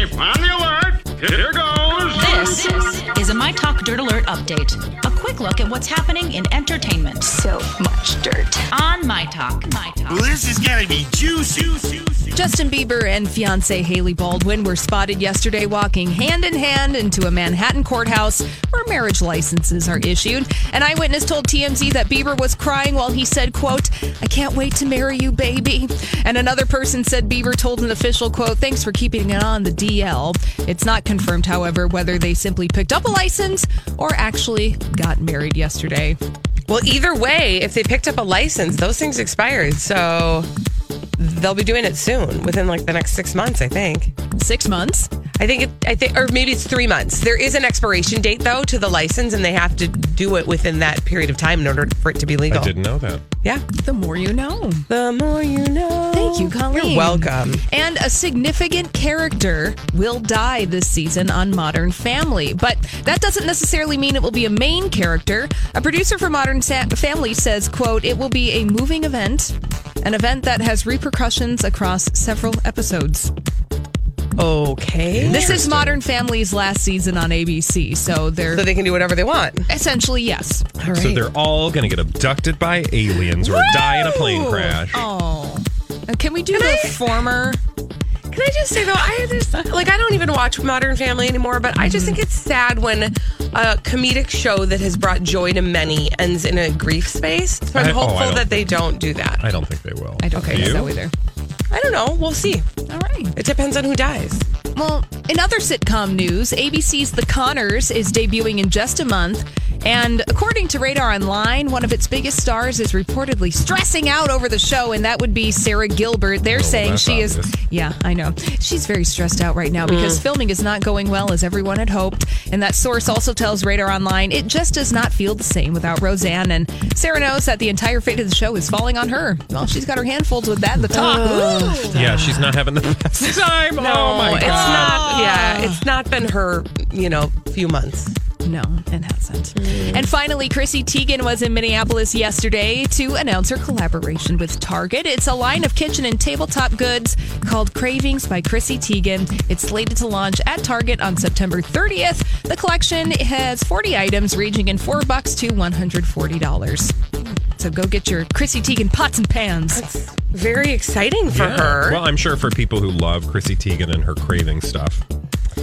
Everybody, on the alert. Here goes. This is a My Talk Dirt Alert update. A quick look at what's happening in entertainment. So much dirt. On My Talk. My Talk. This is gonna be juicy. Justin Bieber and fiancee Hailey Baldwin were spotted yesterday walking hand in hand into a Manhattan courthouse where marriage licenses are issued. An eyewitness told TMZ that Bieber was crying while he said, quote, I can't wait to marry you, baby. And another person said Bieber told an official, quote, thanks for keeping it on the DL. It's not confirmed, however, whether they simply picked up a license or actually got married yesterday. Well, either way, if they picked up a license, those things expired. So they'll be doing it soon, within like the next six months, I think. Six months? I think it, I think, or maybe it's three months. There is an expiration date though to the license, and they have to do it within that period of time in order for it to be legal. I didn't know that. Yeah. The more you know. The more you know. Thank you, Colleen. You're welcome. And a significant character will die this season on Modern Family. But that doesn't necessarily mean it will be a main character. A producer for Modern Sa- Family says, quote, it will be a moving event, an event that has repercussions across several episodes. Okay. This is Modern Family's last season on ABC, so they're So they can do whatever they want. essentially yes. All right. So they're all going to get abducted by aliens or die in a plane crash. Oh. Can we do the former? Can I just say though, I just like I don't even watch Modern Family anymore, but I just think mm-hmm. it's sad when a comedic show that has brought joy to many ends in a grief space. So I'm I- oh, I hopeful don't- that they don't do that. I don't think they will. I don't Okay, think you? so either. I don't know. We'll see. All right. It depends on who dies. Well, in other sitcom news, ABC's The Connors is debuting in just a month. And according to Radar Online, one of its biggest stars is reportedly stressing out over the show, and that would be Sara Gilbert. They're Oh, saying that's she is, yeah, I know. She's very stressed out right now mm. because filming is not going well as everyone had hoped. And that source also tells Radar Online it just does not feel the same without Roseanne. And Sarah knows that the entire fate of the show is falling on her. Well, she's got her handfuls with that at the top. Ooh. Yeah, she's not having the best time. oh my it's god. not. Yeah, it's not been her. You know, few months. No, it hasn't. And finally, Chrissy Teigen was in Minneapolis yesterday to announce her collaboration with Target. It's a line of kitchen and tabletop goods called Cravings by Chrissy Teigen. It's slated to launch at Target on September 30th. The collection has 40 items ranging in 4 bucks to $140. So go get your Chrissy Teigen pots and pans. Very exciting for Yeah. her. Well, I'm sure for people who love Chrissy Teigen and her craving stuff,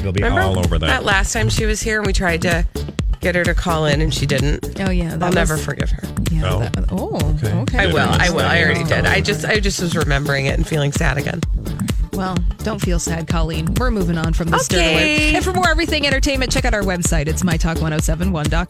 they'll be Remember all over that. That last time she was here, and we tried to get her to call in, and she didn't. Oh yeah, that I'll was- never forgive her. Yeah, Oh. that- oh, okay. Okay. I will. I will. I already did. I just. I just was remembering it and feeling sad again. Well, don't feel sad, Colleen. We're moving on from this dirt Okay. And for more everything entertainment, check out our website. It's mytalk1071.com.